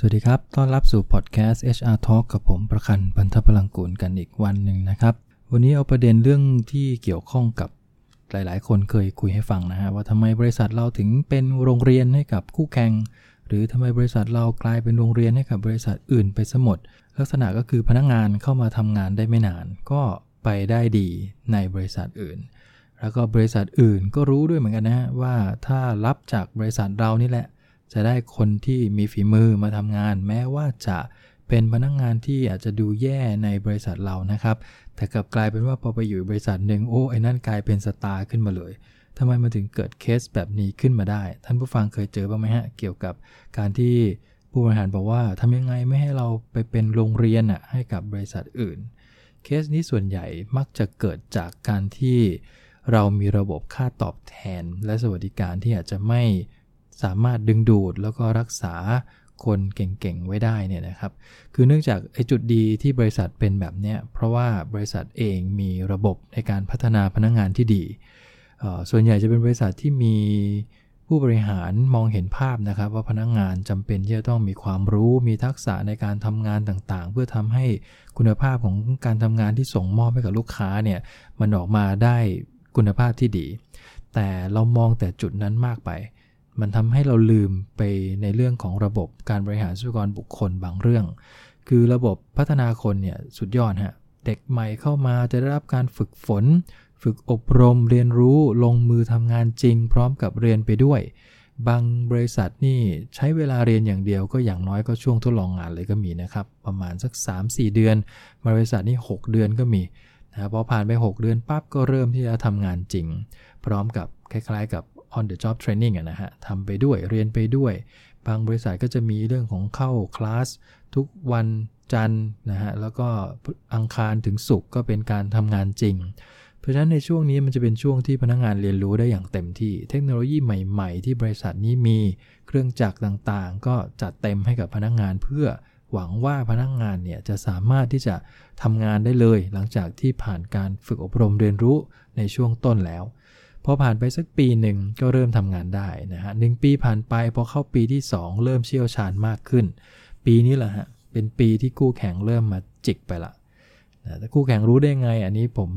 สวัสดีครับ ต้อนรับสู่พอดแคสต์ HR Talk กับผมประคันพันธพลังกูลกันอีกวันหนึ่งนะครับ วันนี้เอาประเด็นเรื่องที่เกี่ยวข้องกับหลาย ๆ คนเคยคุยให้ฟังนะฮะว่าทำไมบริษัทเราถึงเป็นโรงเรียนให้กับคู่แข่ง หรือทำไมบริษัทเรากลายเป็นโรงเรียนให้กับบริษัทอื่นไปซะหมดลักษณะก็คือพนักงานเข้ามาทำงานได้ไม่นาน ก็ไปได้ดีในบริษัทอื่น แล้วก็บริษัทอื่นก็รู้ด้วยเหมือนกันนะฮะว่าถ้ารับจากบริษัทเรานี่แหละ จะได้คนที่มีฝีมือมาทำงาน แม้ว่าจะเป็นพนักงงานที่อาจจะดูแย่ในบริษัทเรานะครับ แต่กลับกลายเป็นว่าพอไปอยู่บริษัทหนึ่งโอ้ไอ้นั่นกลายเป็นสตาร์ขึ้นมาเลยทำไมมาถึงเกิดเคสแบบนี้ขึ้นมาได้ ท่านผู้ฟังเคยเจอบ้างไหมฮะ เกี่ยวกับการที่ผู้บริหารบอกว่าทำยังไงไม่ให้เราไปเป็นโรงเรียนอะให้กับบริษัทอื่น เคสนี้ส่วนใหญ่มักจะเกิดจากการที่เรามีระบบค่าตอบแทน และสวัสดิการที่อาจจะไม่ สามารถดึงดูดแล้วก็รักษาคนเก่งๆ ไว้ได้เนี่ยนะครับ คือเนื่องจากไอ้จุดดีที่บริษัทเป็นแบบเนี้ย เพราะว่าบริษัทเองมีระบบในการพัฒนาพนักงงานที่ดี ส่วนใหญ่จะเป็นบริษัทที่มีผู้บริหารมองเห็นภาพนะครับ ว่าพนักงงานจำเป็นที่จะต้องมีความรู้มีทักษะในการทำงานต่างๆ เพื่อทำให้คุณภาพของการทำงานที่ส่งมอบให้กับลูกค้าเนี่ยมันออกมาได้คุณภาพที่ดี แต่เรามองแต่จุดนั้นมากไป มันทำให้เราลืมไปในเรื่องของระบบการบริหารทรัพยากรบุคคลบางเรื่อง คือระบบพัฒนาคนเนี่ยสุดยอดฮะเด็กใหม่เข้ามาจะได้รับการฝึกฝน ฝึกอบรมเรียนรู้ลงมือทำงานจริง พร้อมกับเรียนไปด้วย บางบริษัทนี่ใช้เวลาเรียนอย่างเดียวก็อย่างน้อยก็ช่วงทดลองงานเลยก็มีนะครับ ประมาณสัก 3-4 เดือน บริษัทนี่6 เดือนก็มีนะพอผ่านไป 6 เดือนปั๊บก็เริ่มที่จะทำงานจริง พร้อมกับคล้ายๆ กับ on the job training นะฮะทำไปด้วยเรียนไปด้วย บางบริษัทก็จะมีเรื่องของเข้าคลาสทุกวันจันทร์นะฮะแล้วก็อังคารถึงศุกร์ก็เป็นการทำงานจริง เพราะฉะนั้นในช่วงนี้มันจะเป็นช่วงที่พนักงงานเรียนรู้ได้อย่างเต็มที่ เทคโนโลยีใหม่ๆ ที่บริษัทนี้มีเครื่องจักรต่างๆ ก็จัดเต็มให้กับพนักงงานเพื่อหวังว่าพนักงงานเนี่ยจะสามารถที่จะทำงานได้เลย หลังจากที่ผ่านการฝึกอบรมเรียนรู้ในช่วงต้นแล้ว พอผ่านไปสักปีหนึ่งก็เริ่มทำงานได้นะฮะหนึ่งปีผ่านไปพอเข้าปีที่ 2 เริ่มเชี่ยวชาญมากขึ้น ปีนี้แหละฮะเป็นปีที่คู่แข่งเริ่มมาจิกไปละแต่คู่แข่งรู้ได้ไง อันนี้ผม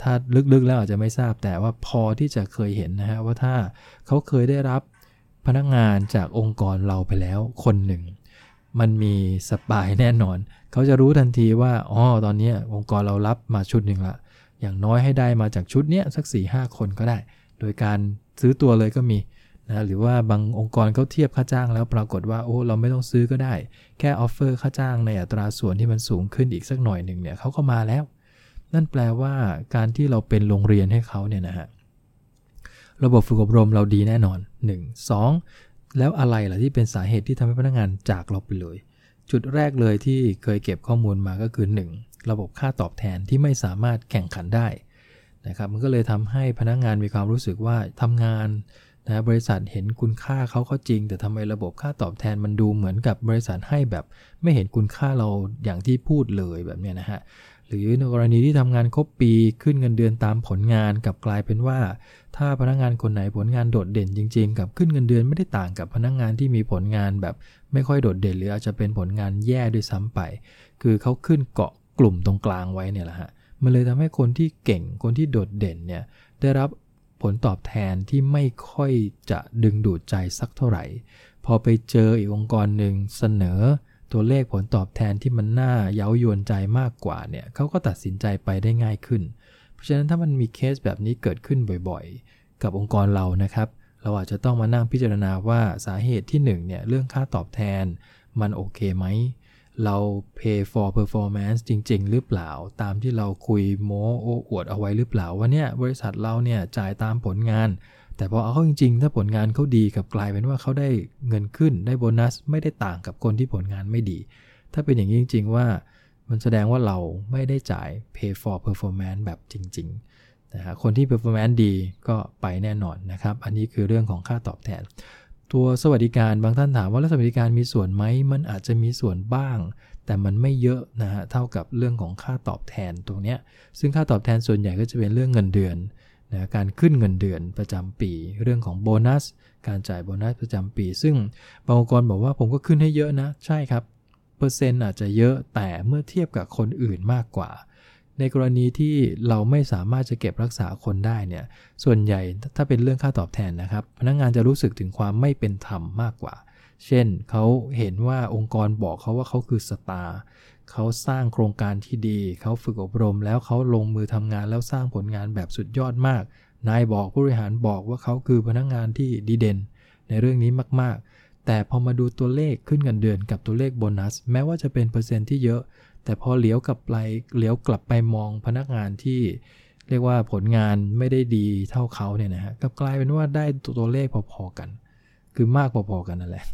ถ้าลึกๆแล้วอาจจะไม่ทราบแต่ว่าพอที่จะเคยเห็นนะฮะว่าถ้าเขาเคยได้รับพนักงานจากองค์กรเราไปแล้วคนหนึ่ง มันมี spy แน่นอน เขาจะรู้ทันทีว่าอ๋อตอนนี้องค์กรเรารับมาชุดหนึ่งละ อย่างน้อยให้ได้มาจากชุดเนี้ยสักสี่ห้าคนก็ได้ โดยการซื้อตัวเลยก็มีนะหรือว่าบางองค์กรเขาเทียบค่าจ้างแล้วปรากฏว่าโอ้เราไม่ต้องซื้อก็ได้ แค่ offer ค่าจ้างในอัตราส่วนที่มันสูงขึ้นอีกสักหน่อยหนึ่งเนี่ยเขาก็มาแล้ว นั่นแปลว่าการที่เราเป็นโรงเรียนให้เขาเนี่ยนะฮะระบบฝึกอบรมเราดีแน่นอน 1 2 แล้วอะไรล่ะที่เป็นสาเหตุที่ทำให้พนักงานจากเราไปเลย จุดแรกเลยที่เคยเก็บข้อมูลมาก็คือ 1 ระบบค่าตอบแทนที่ไม่สามารถแข่งขันได้นะครับมันก็เลยทำให้พนักงงานมีความรู้สึกว่าทำงานนะบริษัทเห็นคุณค่าเขาก็จริง แต่ทำไมระบบค่าตอบแทนมันดูเหมือนกับบริษัทให้แบบไม่เห็นคุณค่าเราอย่างที่พูดเลยแบบนี้นะฮะหรือในกรณีที่ทำงานครบปีขึ้นเงินเดือนตามผลงานกับกลายเป็นว่า ถ้าพนักงานคนไหนผลงานโดดเด่นจริง ๆ กับขึ้นเงินเดือนไม่ได้ต่างกับพนักงานที่มีผลงานแบบไม่ค่อยโดดเด่น หรืออาจจะเป็นผลงานแย่ด้วยซ้ำไป คือเขาขึ้นเกาะ กลุ่มตรงกลางไว้เนี่ยแหละฮะมันเลยทำให้คนที่เก่งคนที่โดดเด่นเนี่ยได้รับผลตอบแทนที่ไม่ค่อยจะดึงดูดใจสักเท่าไหร่ พอไปเจออีกองค์กรหนึ่งเสนอตัวเลขผลตอบแทนที่มันน่าเย้ายวนใจมากกว่าเนี่ยเขาก็ตัดสินใจไปได้ง่ายขึ้น เพราะฉะนั้นถ้ามันมีเคสแบบนี้เกิดขึ้นบ่อยๆ กับองค์กรเรานะครับ เราอาจจะต้องมานั่งพิจารณาว่าสาเหตุที่1เนี่ยเรื่องค่าตอบแทนมันโอเคไหม เรา pay for performance จริง ๆ หรือเปล่า ตามที่เราคุยโม้โอ้อวดเอาไว้หรือเปล่าว่าเนี่ยบริษัทเราเนี่ยจ่ายตามผลงาน แต่พอเอาเข้าจริง ๆ ถ้าผลงานเขาดีกับกลายเป็นว่าเขาได้เงินขึ้นได้โบนัสไม่ได้ต่างกับคนที่ผลงานไม่ดี ถ้าเป็นอย่างนี้จริง ๆ ว่า มันแสดงว่าเราไม่ได้จ่าย pay for performance แบบจริง ๆนะฮะคนที่ performance ดีก็ไปแน่นอนนะครับ อันนี้คือเรื่องของค่าตอบแทน ตัวสวัสดิการบางท่านถามว่าแล้วสวัสดิการมีส่วนไหมมันอาจจะมีส่วนบ้าง แต่มันไม่เยอะนะฮะเท่ากับเรื่องของค่าตอบแทนตรงเนี้ยซึ่งค่าตอบแทนส่วนใหญ่ก็จะเป็นเรื่องเงินเดือนนะการขึ้นเงินเดือนประจำปี เรื่องของโบนัส การจ่ายโบนัสประจำปี ซึ่งบางองค์กรบอกว่าผมก็ขึ้นให้เยอะนะ ใช่ครับ เปอร์เซ็นต์อาจจะเยอะแต่เมื่อเทียบกับคนอื่นมากกว่า ในกรณีที่เราไม่สามารถจะเก็บรักษาคนได้เนี่ย ส่วนใหญ่ถ้าเป็นเรื่องค่าตอบแทนนะครับ พนักงงานจะรู้สึกถึงความไม่เป็นธรรมมากกว่า เช่น เขาเห็นว่าองค์กรบอกเขาว่าเขาคือสตาร์เขาสร้างโครงการที่ดี เขาฝึกอบรม แล้วเขาลงมือทำงานแล้วสร้างผลงานแบบสุดยอดมาก นายบอกผู้บริหารบอกว่าเขาคือพนักงงานที่ดีเด่น ในเรื่องนี้มากๆ แต่พอมาดูตัวเลขขึ้นเงินเดือนกับตัวเลขโบนัส แม้ว่าจะเป็นเปอร์เซ็นต์ที่เยอะ แต่พอเลี้ยวกลับไปเลี้ยวกลับไปมองพนักงานที่เรียกว่าผลงานไม่ได้ดีเท่าเขาเนี่ยนะฮะกลับกลายเป็นว่าได้ตัวเลขพอๆกัน คือมากพอๆกันนั่นแหละ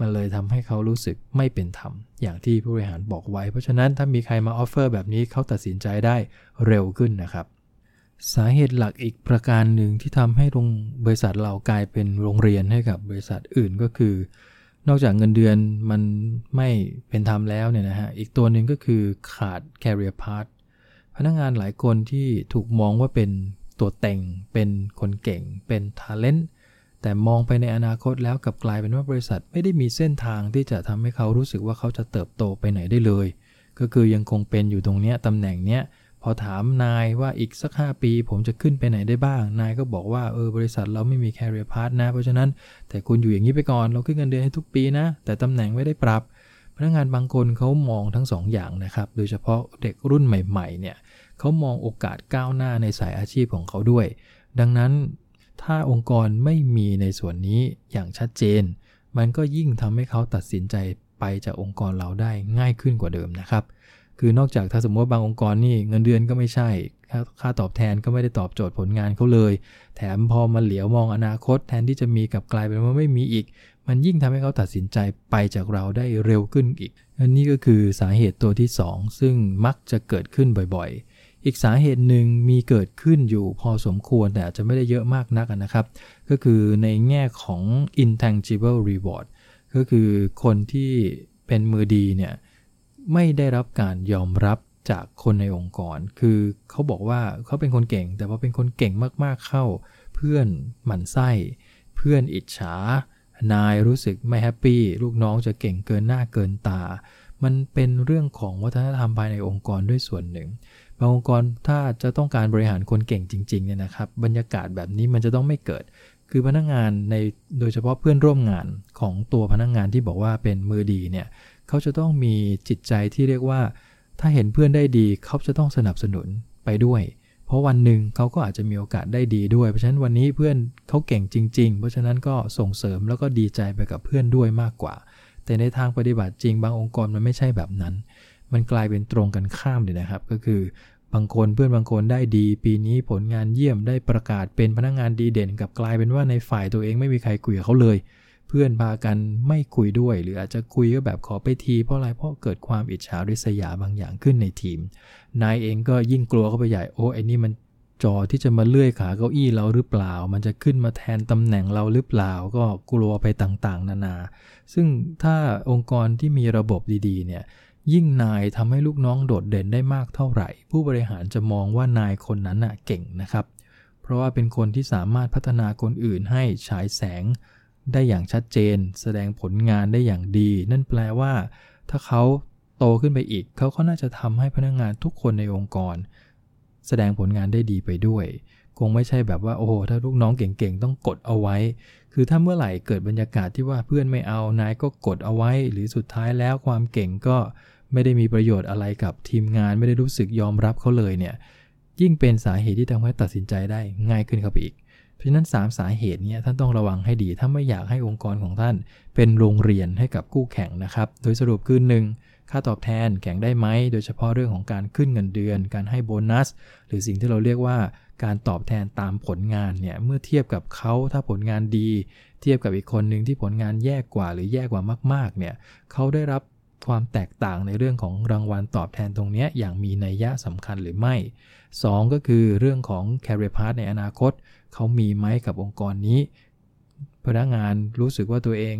มันเลยทำให้เขารู้สึกไม่เป็นธรรม อย่างที่ผู้บริหารบอกไว้ เพราะฉะนั้นถ้ามีใครมา offer แบบนี้เขาตัดสินใจได้เร็วขึ้นนะครับ สาเหตุหลักอีกประการหนึ่งที่ทำให้โรงบริษัทเรากลายเป็นโรงเรียนให้กับบริษัทอื่นก็คือ นอกจากเงินเดือนมันไม่เป็นธรรมแล้วเนี่ยนะฮะ อีกตัวหนึ่งก็คือขาด career path พนักงานหลายคนที่ถูกมองว่าเป็นตัวเต็งเป็นคนเก่ง เป็น talent แต่มองไปในอนาคตแล้วกับกลายเป็นว่าบริษัทไม่ได้มีเส้นทางที่จะทำให้เขารู้สึกว่าเขาจะเติบโตไปไหนได้เลย ก็คือยังคงเป็นอยู่ตรงเนี้ยตำแหน่งเนี้ย อถามนายว่าอีกสัก 5 ปี ผมจะขึ้นไปไหนได้บ้าง นายก็บอกว่าเออบริษัทเราไม่มี career path นะ เพราะฉะนั้นแต่คุณอยู่อย่างนี้ไปก่อนเราขึ้นเงินเดือนให้ทุกปีนะ แต่ตำแหน่งไม่ได้ปรับ พนักงานบางคนเขามองทั้ง2ออย่างนะครับ โดยเฉพาะเด็กรุ่นใหม่ๆเนี่ยเขามองโอกาสก้าวหน้าในสายอาชีพของเขาด้วย ดังนั้นถ้าองค์กรไม่มีในส่วนนี้อย่างชัดเจน มันก็ยิ่งทำให้เขาตัดสินใจไปจากองค์กรเราได้ง่ายขึ้นกว่าเดิมนะครับ คือนอกจากถ้าสมมติว่าบางองค์กรนี่เงินเดือนก็ไม่ใช่ ค่าตอบแทนก็ไม่ได้ตอบโจทย์ผลงานเขาเลย แถมพอมาเหลียวมองอนาคต แทนที่จะมีกับกลายเป็นว่าไม่มีอีก มันยิ่งทำให้เขาตัดสินใจไปจากเราได้เร็วขึ้นอีก อันนี้ก็คือสาเหตุตัวที่ 2 ซึ่งมักจะเกิดขึ้นบ่อยๆ อีกสาเหตุหนึ่งมีเกิดขึ้นอยู่พอสมควรแต่อาจจะไม่ได้เยอะมากนักนะครับ ก็คือในแง่ของ intangible reward ก็คือคนที่เป็นมือดีเนี่ย ไม่ได้รับการยอมรับจากคนในองค์กร คือเขาบอกว่าเขาเป็นคนเก่ง แต่พอเป็นคนเก่งมากๆเข้า เพื่อนหมั่นไส้ เพื่อนอิจฉา นายรู้สึกไม่แฮปปี้ ลูกน้องจะเก่งเกินหน้าเกินตา มันเป็นเรื่องของวัฒนธรรมภายในองค์กรด้วยส่วนหนึ่ง บางองค์กรถ้าจะต้องการบริหารคนเก่งจริงๆเนี่ยนะครับ บรรยากาศแบบนี้มันจะต้องไม่เกิด คือพนักงงานในโดยเฉพาะเพื่อนร่วมงานของตัวพนักงงานที่บอกว่าเป็นมือดีเนี่ย เขาจะต้องมีจิตใจที่เรียกว่า ถ้าเห็นเพื่อนได้ดีเขาจะต้องสนับสนุนไปด้วย เพราะวันหนึ่งเขาก็อาจจะมีโอกาสได้ดีด้วย เพราะฉะนั้นวันนี้เพื่อนเขาเก่งจริง ๆ เพราะฉะนั้นก็ส่งเสริมแล้วก็ดีใจไปกับเพื่อนด้วยมากกว่า แต่ในทางปฏิบัติจริงบางองค์กรมันไม่ใช่แบบนั้น มันกลายเป็นตรงกันข้ามเลยนะครับ ก็คือบางคนเพื่อนบางคนได้ดี ปีนี้ผลงานเยี่ยมได้ประกาศเป็นพนักงงานดีเด่น กับกลายเป็นว่าในฝ่ายตัวเองไม่มีใครคุยกับเขาเลย เพื่อนพากันไม่คุยด้วย หรืออาจจะคุยก็แบบขอไปที เพราะอะไรเพราะเกิดความอิจฉาริษยาบางอย่างขึ้นในทีม นายเองก็ยิ่งกลัวเข้าไปใหญ่โอ้ไอ้นี่มันจอที่จะมาเลื่อยขาเก้าอี้เราหรือเปล่า มันจะขึ้นมาแทนตำแหน่งเราหรือเปล่า ก็กลัวไปต่างๆ นานา ซึ่งถ้าองค์กรที่มีระบบดีๆ เนี่ย ยิ่งนายทำให้ลูกน้องโดดเด่นได้มากเท่าไหร่ ผู้บริหารจะมองว่านายคนนั้นน่ะเก่งนะครับ เพราะว่าเป็นคนที่สามารถพัฒนาคนอื่นให้ฉายแสง ได้อย่างชัดเจน แสดงผลงานได้อย่างดี นั่นแปลว่า ถ้าเขาโตขึ้นไปอีก เขาก็น่าจะทำให้พนักงงานทุกคนในองค์กร แสดงผลงานได้ดีไปด้วย คงไม่ใช่แบบว่าโอ้โหถ้าลูกน้องเก่งๆต้องกดเอาไว้ คือถ้าเมื่อไหร่เกิดบรรยากาศที่ว่าเพื่อนไม่เอานายก็กดเอาไว้ หรือสุดท้ายแล้วความเก่งก็ไม่ได้มีประโยชน์อะไรกับทีมงาน ไม่ได้รู้สึกยอมรับเขาเลยเนี่ยยิ่งเป็นสาเหตุที่ทำให้ตัดสินใจได้ง่ายขึ้นเข้าไปอีก เพราะฉะนั้น3สาเหตุนี้ท่านต้องระวังให้ดี ถ้าไม่อยากให้องค์กรของท่าน เป็นโรงเรียนให้กับคู่แข่งนะครับ โดยสรุปคือหนึ่งค่าตอบแทนแข่งได้ไหม โดยเฉพาะเรื่องของการขึ้นเงินเดือน การให้โบนัส หรือสิ่งที่เราเรียกว่าการตอบแทนตามผลงานเนี่ย เมื่อเทียบกับเขาถ้าผลงานดี เทียบกับอีกคนหนึ่งที่ผลงานแย่กว่าหรือแย่กว่ามากๆเนี่ยเขาได้รับ ความแตกต่างในเรื่องของรางวัลตอบแทนตรงนี้อย่างมีนัยยะสำคัญหรือไม่ 2 ก็คือเรื่องของ career path ในอนาคต เขามีไหมกับองค์กรนี้ พนักงานรู้สึกว่าตัวเอง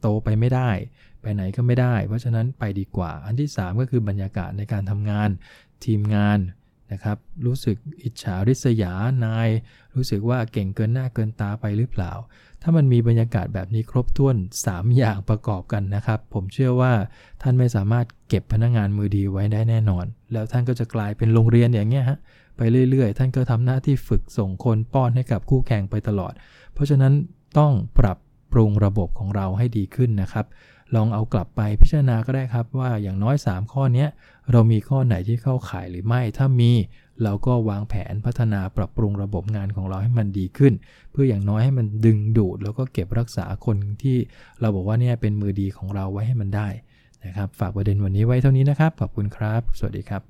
โตไปไม่ได้ ไปไหนก็ไม่ได้ เพราะฉะนั้นไปดีกว่า อันที่ 3 ก็คือบรรยากาศในการทำงาน ทีมงาน นะครับ รู้สึกอิจฉาริษยานาย รู้สึกว่าเก่งเกินหน้าเกินตาไปหรือเปล่า ถ้ามันมีบรรยากาศแบบนี้ครบถ้วน 3 อย่างประกอบกันนะครับ ผมเชื่อว่าท่านไม่สามารถเก็บพนักงงานมือดีไว้ได้แน่นอน แล้วท่านก็จะกลายเป็นโรงเรียนอย่างเงี้ยฮะไปเรื่อยๆ ท่านก็ทำหน้าที่ฝึกส่งคนป้อนให้กับคู่แข่งไปตลอด เพราะฉะนั้นต้องปรับปรุงระบบของเราให้ดีขึ้นนะครับ ลองเอากลับไปพิจารณาก็ได้ครับว่าอย่างน้อย 3 ข้อนี้เรามีข้อไหนที่เข้าข่ายหรือไม่ ถ้ามีเราก็วางแผนพัฒนาปรับปรุงระบบงานของเราให้มันดีขึ้น เพื่ออย่างน้อยให้มันดึงดูด แล้วก็เก็บรักษาคนที่เราบอกว่าเนี่ยเป็นมือดีของเราไว้ให้มันได้นะครับ ฝากประเด็นวันนี้ไว้เท่านี้นะครับ ขอบคุณครับ สวัสดีครับ